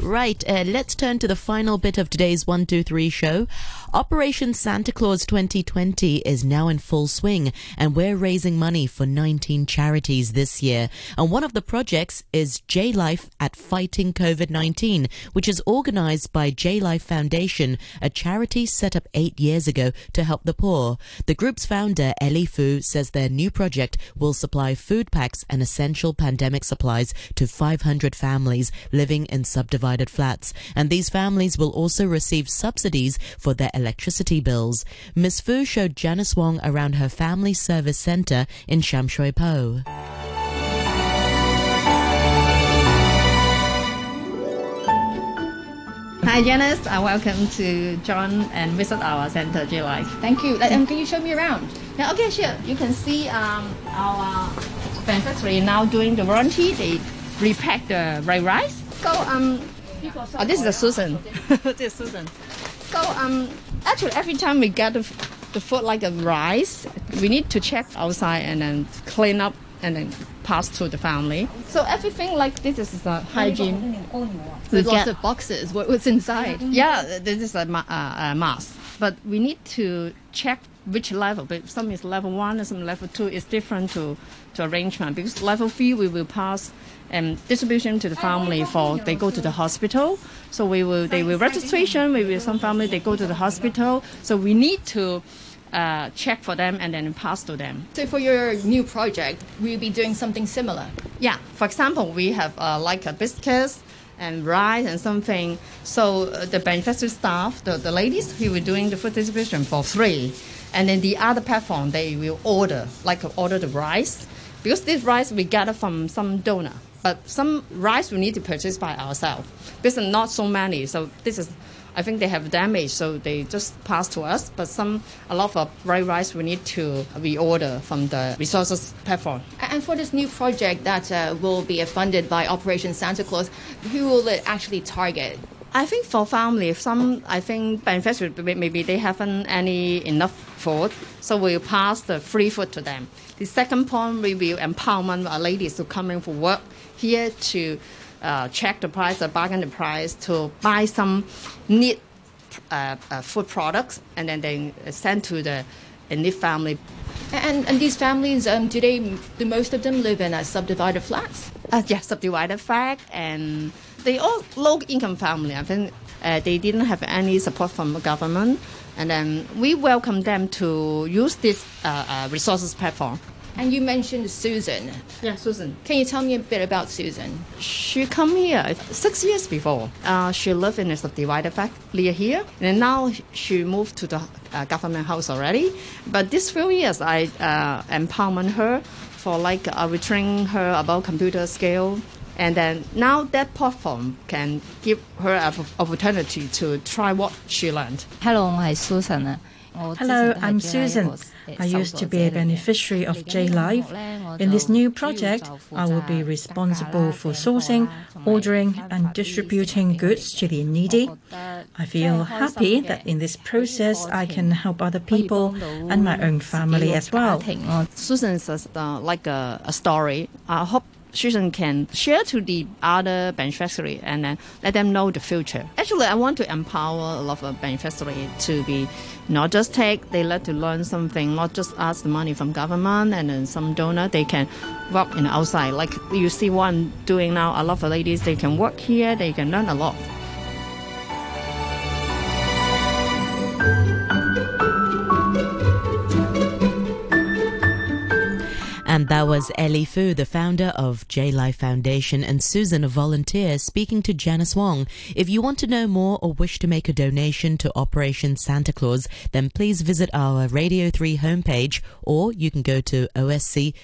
Right, uh, let's turn to the final bit of today's 123 show. Operation Santa Claus 2020 is now in full swing, and we're raising money for 19 charities this year. And one of the projects is J Life at Fighting COVID 19, which is organized by J Life Foundation, a charity set up eight years ago to help the poor. The group's founder, Ellie Fu, says their new project will supply food packs and essential pandemic supplies to 500 families living in subdivided flats, and these families will also receive subsidies for their electricity bills. Ms. Fu showed Janice Wong around her family service center in Sham Shui Po. Hi Janice, uh, welcome to join and visit our center J Life. Thank you. Um, can you show me around? Yeah, okay, sure. You can see um, our factory now doing the warranty. They repack the red rice. So um, oh, this is Susan. this is Susan. So um, actually every time we get the, the food like a rice, we need to check outside and then clean up and then pass to the family. So everything like this is the hygiene. We lots of boxes. What, what's inside? yeah, this is a, ma- uh, a mask. But we need to check which level. But some is level one and some level two is different to, to arrangement. Because level three we will pass um, distribution to the family for they go to the hospital. So we will they will registration. We will some family they go to the hospital. So we need to uh, check for them and then pass to them. So for your new project, we will you be doing something similar? Yeah, for example, we have uh, like a biscuits and rice and something. So uh, the beneficiary staff, the, the ladies, who were doing the food distribution for free. And then the other platform, they will order, like order the rice. Because this rice we gather from some donor. But some rice we need to purchase by ourselves. Because not so many. So this is, I think they have damage, so they just pass to us. But some, a lot of white rice we need to reorder from the resources platform. And for this new project that uh, will be funded by Operation Santa Claus, who will it actually target? I think for family, some I think beneficiary maybe they haven't any enough food, so we'll pass the free food to them. The second point, we will empowerment our ladies to come in for work here to uh, check the price, or bargain the price, to buy some need uh, uh, food products, and then they send to the need family. And, and these families, um, do they, do most of them live in uh, subdivided flats? Uh, yeah, subdivided fact, and they all low income family. I think uh, they didn't have any support from the government, and then we welcome them to use this uh, uh, resources platform. And you mentioned Susan. Yeah, Susan. Can you tell me a bit about Susan? She come here six years before. Uh, she lived in a subdivided family here, and now she moved to the uh, government house already. But this few years, I uh, empowerment her for like uh, we train her about computer skill, and then now that platform can give her an opportunity to try what she learned. Hello，我系 Susan 啊。 Hello, I'm Susan. I used to be a beneficiary of J Life. In this new project, I will be responsible for sourcing, ordering, and distributing goods to the needy. I feel happy that in this process, I can help other people and my own family as well. Uh, Susan uh, like a, a story. I hope Susan can share to the other beneficiary and then let them know the future. Actually, I want to empower a lot of beneficiary to be not just take, they let to learn something, not just ask the money from government and then some donor. They can work in outside. Like you see one doing now, a lot of ladies, they can work here, they can learn a lot. And that was Ellie Fu, the founder of J Life Foundation, and Susan, a volunteer, speaking to Janice Wong. If you want to know more or wish to make a donation to Operation Santa Claus, then please visit our Radio 3 homepage or you can go to osc.scmp.com.